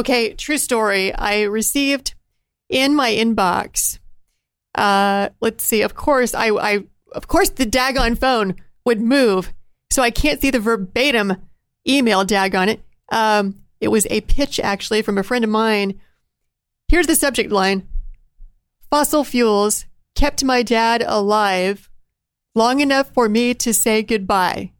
Okay, true story. I received in my inbox. Uh, let's see. Of course, I, I of course the daggone phone would move, so I can't see the verbatim email. Daggone it. Um, it was a pitch actually from a friend of mine. Here's the subject line: Fossil fuels kept my dad alive long enough for me to say goodbye.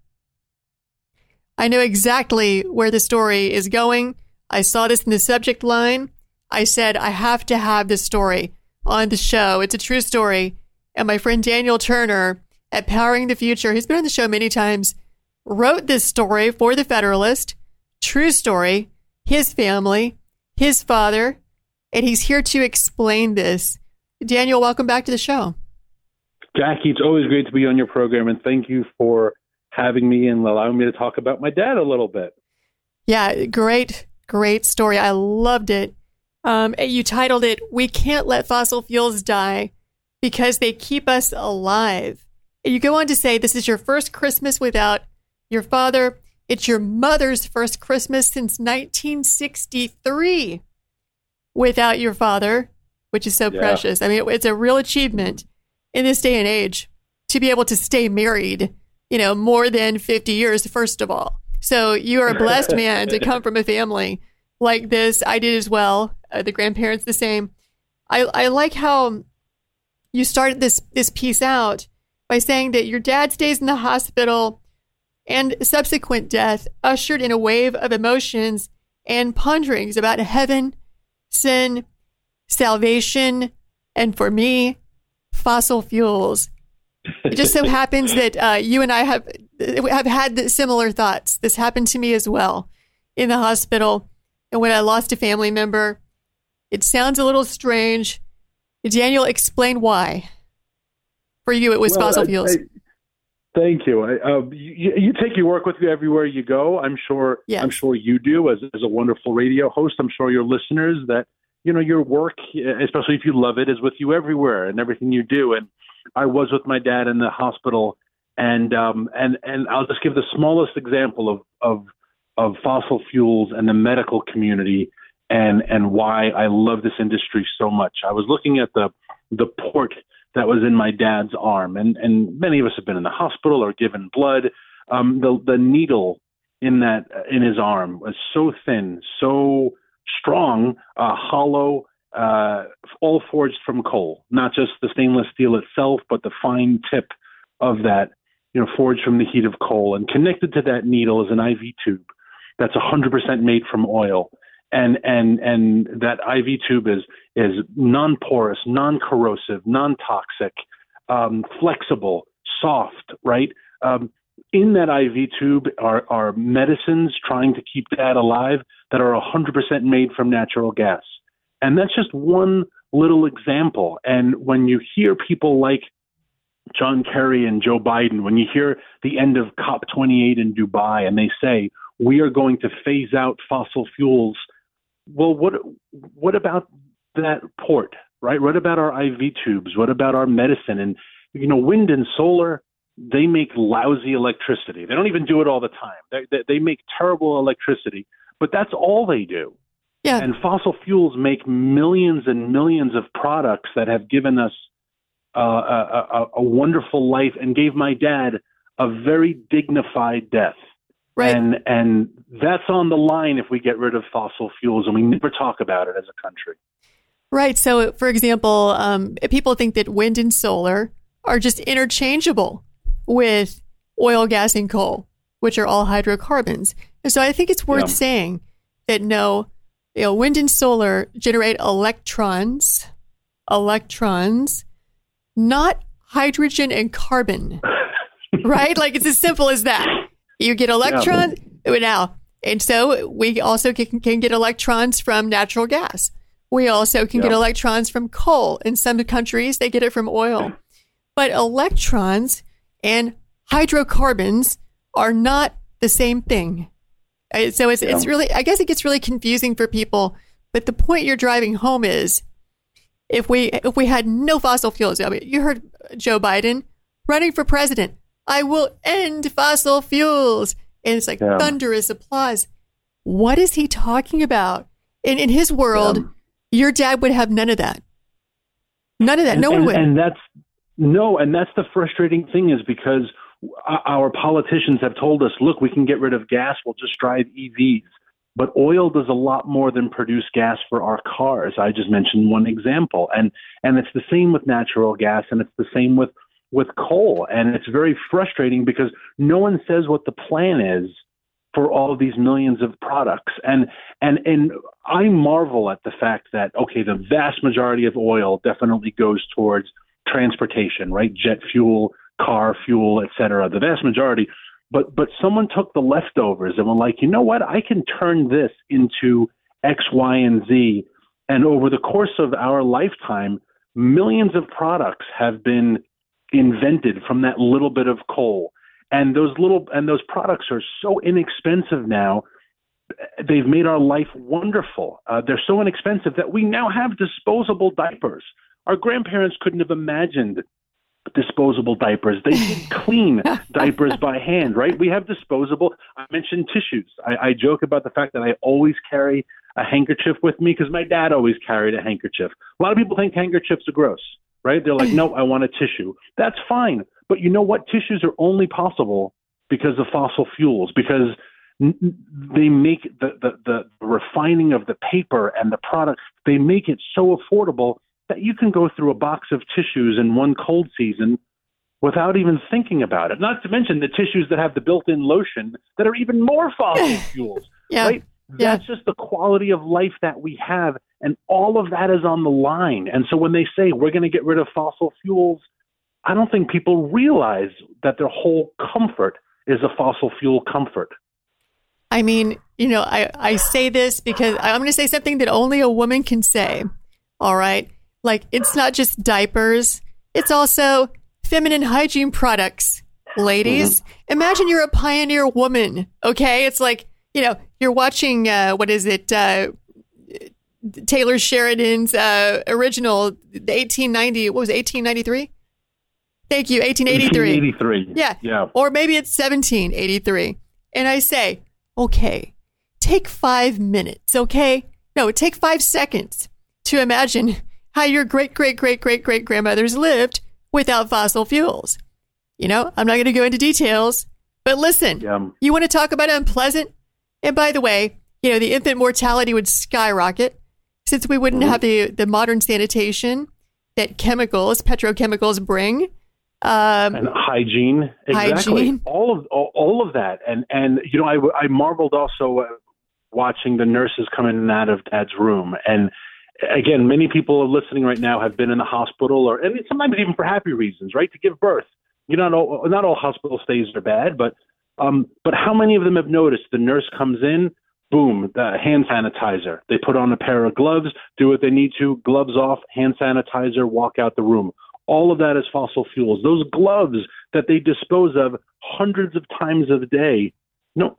I know exactly where the story is going. I saw this in the subject line. I said, I have to have this story on the show. It's a true story. And my friend Daniel Turner at Powering the Future, he's been on the show many times, wrote this story for the Federalist. True story. His family, his father, and he's here to explain this. Daniel, welcome back to the show. Jackie, it's always great to be on your program, and thank you for having me and allowing me to talk about my dad a little bit. Yeah, great, great story. I loved it. Um, you titled it, We Can't Let Fossil Fuels Die Because They Keep Us Alive. And you go on to say, This is your first Christmas without your father. It's your mother's first Christmas since 1963 without your father, which is so yeah. precious. I mean, it's a real achievement in this day and age to be able to stay married, you know, more than 50 years, first of all. So you are a blessed man to come from a family like this. I did as well uh, the grandparents the same. I, I like how you started this this piece out by saying that your dad stays in the hospital and subsequent death ushered in a wave of emotions and ponderings about heaven, sin, salvation, and for me, fossil fuels. It just so happens that uh, you and I have have had similar thoughts. This happened to me as well in the hospital, and when I lost a family member, it sounds a little strange. Daniel, explain why. For you, it was well, fossil fuels. I, thank you. I, uh, you. You take your work with you everywhere you go. I'm sure. Yes. I'm sure you do as as a wonderful radio host. I'm sure your listeners that you know your work, especially if you love it, is with you everywhere and everything you do. And I was with my dad in the hospital, and um, and and I'll just give the smallest example of of of fossil fuels and the medical community and and why I love this industry so much. I was looking at the the port that was in my dad's arm, and and many of us have been in the hospital or given blood. Um, the the needle in that in his arm was so thin, so strong, uh, hollow, uh, all forged from coal. Not just the stainless steel itself, but the fine tip of that, you know, forged from the heat of coal. And connected to that needle is an IV tube that's 100% made from oil and and and that IV tube is is non-porous, non-corrosive, non-toxic, um, flexible, soft, right? Um, in that IV tube are, are medicines trying to keep that alive that are 100% made from natural gas. And that's just one little example. And when you hear people like John Kerry and Joe Biden, when you hear the end of COP28 in Dubai and they say, we are going to phase out fossil fuels well, what what about that port, right? What about our IV tubes? What about our medicine? And you know, wind and solar, they make lousy electricity. They don't even do it all the time. They, they, they make terrible electricity, but that's all they do. Yeah. And fossil fuels make millions and millions of products that have given us uh, a, a, a wonderful life and gave my dad a very dignified death. Right. And and that's on the line if we get rid of fossil fuels, and we never talk about it as a country. Right. So, for example, um, people think that wind and solar are just interchangeable with oil, gas, and coal, which are all hydrocarbons. And so, I think it's worth yeah. saying that no, you know, wind and solar generate electrons, electrons, not hydrogen and carbon. right? Like it's as simple as that. You get electrons yeah. now, and so we also can, can, get electrons from natural gas. We also can yeah. get electrons from coal. In some countries, they get it from oil. But electrons and hydrocarbons are not the same thing. Uh, so it's, yeah. it's really, I guess it gets really confusing for people. But the point you're driving home is if we if we had no fossil fuels, I mean, you heard Joe Biden running for president. I will end fossil fuels. And it's like yeah. thunderous applause. What is he talking about? In in his world, um, your dad would have none of that. None of that. And, no one and, would. And that's no, and that's the frustrating thing is because our politicians have told us, look, we can get rid of gas. We'll just drive EVs. But oil does a lot more than produce gas for our cars. I just mentioned one example, and and it's the same with natural gas, and it's the same with with coal, and it's very frustrating because no one says what the plan is for all of these millions of products. And and and I marvel at the fact that okay, the vast majority of oil definitely goes towards transportation, right? Jet fuel, car fuel, et cetera. The vast majority. But but someone took the leftovers and were like, you know what? I can turn this into X, Y, and Z. And over the course of our lifetime, millions of products have been invented from that little bit of coal and those little and those products are so inexpensive now they've made our life wonderful uh, they're so inexpensive that we now have disposable diapers our grandparents couldn't have imagined disposable diapers. They did clean diapers by hand right? We have disposable. I mentioned tissues. I, I joke about the fact that i always carry a handkerchief with me because my dad always carried a handkerchief. A lot of people think handkerchiefs are gross right? They're like mm. no i want a tissue. That's fine. But you know what? Tissues are only possible because of fossil fuels, because they make the, the, the refining of the paper and the product, they make it so affordable that you can go through a box of tissues in one cold season without even thinking about it. Not to mention the tissues that have the built-in lotion that are even more fossil fuels. yeah. Right? That's yeah. just the quality of life that we have, and all of that is on the line. And so when they say we're going to get rid of fossil fuels, I don't think people realize that their whole comfort is a fossil fuel comfort. I mean, you know, I, I say this because I'm going to say something that only a woman can say. All right. Like, it's not just diapers, it's also feminine hygiene products. Ladies, mm-hmm. imagine you're a pioneer woman. Okay. It's like, you know, you're watching, uh, what is it? Uh, Taylor Sheridan's uh, original, the 1890, what was it, 1893? Thank you, 1883. 1883. Yeah. Yeah. Or maybe it's 1783. And I say, okay, take five minutes, okay? No, take five seconds to imagine how your great, great, great, great, great grandmothers lived without fossil fuels. You know, I'm not going to go into details, but listen, yeah. you want to talk about unpleasant? And by the way, you know, the infant mortality would skyrocket since we wouldn't mm-hmm. have the, the modern sanitation that chemicals, petrochemicals bring um, and hygiene, exactly. Hygiene. All of all, all, of that, and and you know, I I marveled also uh, watching the nurses come in and out of Dad's room, and again, many people are listening right now have been in the hospital, or and sometimes even for happy reasons, right, to give birth. You know, not all, not all hospital stays are bad, but um, but how many of them have noticed the nurse comes in, boom, the hand sanitizer. They put on a pair of gloves, do what they need to, gloves off, hand sanitizer, walk out the room all of that is fossil fuels. Those gloves that they dispose of hundreds of times a day, no,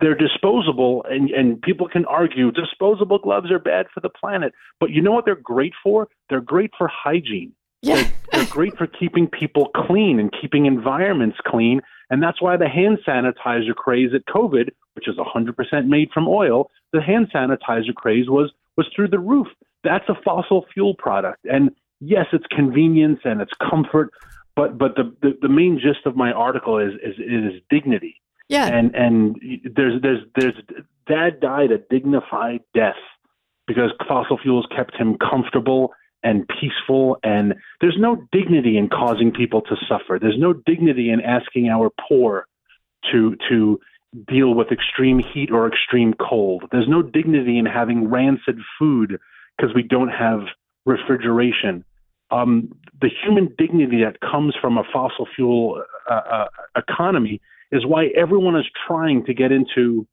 they're disposable, and, and people can argue disposable gloves are bad for the planet. But you know what they're great for? They're great for hygiene. Yeah. They're, they're great for keeping people clean and keeping environments clean. And that's why the hand sanitizer craze at COVID, which is 100% made from oil, the hand sanitizer craze was was through the roof. That's a fossil fuel product. And yes, it's convenience and it's comfort, but but the, the, the main gist of my article is is is dignity. Yeah. And and there's there's there's dad died a dignified death because fossil fuels kept him comfortable and peaceful and there's no dignity in causing people to suffer. There's no dignity in asking our poor to to deal with extreme heat or extreme cold. There's no dignity in having rancid food because we don't have refrigeration. Um, the human dignity that comes from a fossil fuel uh, uh, economy is why everyone is trying to get into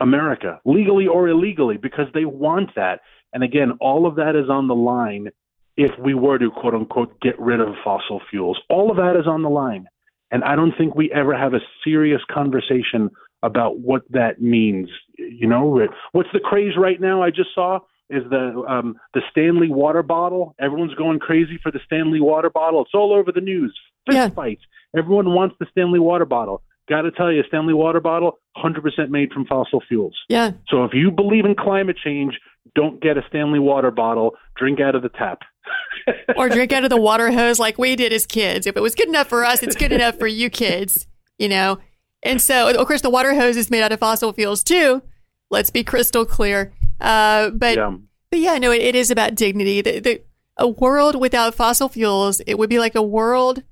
America, legally or illegally, because they want that. And again, all of that is on the line if we were to quote unquote get rid of fossil fuels. All of that is on the line. And I don't think we ever have a serious conversation about what that means. You know, what's the craze right now? I just saw is the um, the Stanley water bottle. Everyone's going crazy for the Stanley water bottle. It's all over the news. Fist yeah. fights. Everyone wants the Stanley water bottle. Got to tell you, Stanley water bottle, 100% made from fossil fuels. Yeah. So if you believe in climate change, don't get a Stanley water bottle. Drink out of the tap. or drink out of the water hose like we did as kids. If it was good enough for us, it's good enough for you kids, you know? And so, of course, the water hose is made out of fossil fuels too. Let's be crystal clear. Uh, but, yeah. but yeah, no, it, it is about dignity. The, the, a world without fossil fuels, it would be like a world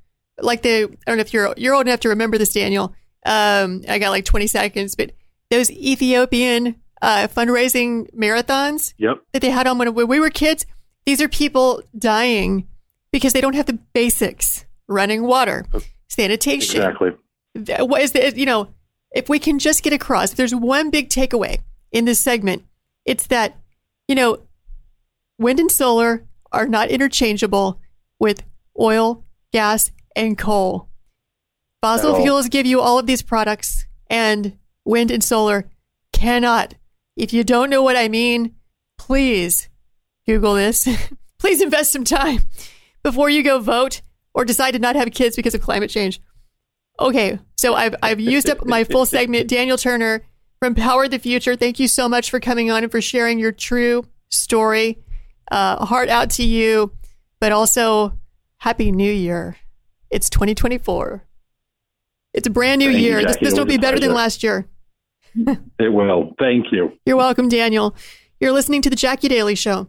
like the, I don't know if you're, you're old enough to remember this, Daniel. Um, I got like 20 seconds, but those Ethiopian uh, fundraising marathons yep. that they had on when, when we were kids, these are people dying because they don't have the basics running water, sanitation. Exactly. What is the, you know, if we can just get across, if there's one big takeaway in this segment, it's that, you know, wind and solar are not interchangeable with oil, gas, and coal. Fossil fuels give you all of these products, and wind and solar cannot. If you don't know what I mean, please Google this. please invest some time before you go vote or decide to not have kids because of climate change. Okay, so I've I've used up my full segment. Daniel Turner from Power the Future. Thank you so much for coming on and for sharing your true story. Uh, heart out to you, but also Happy New Year. It's 2024. It's a brand new Thank year. You, this, this will be better than last year. it will. Thank you. You're welcome, Daniel. You're listening to The Jackie Daly Show.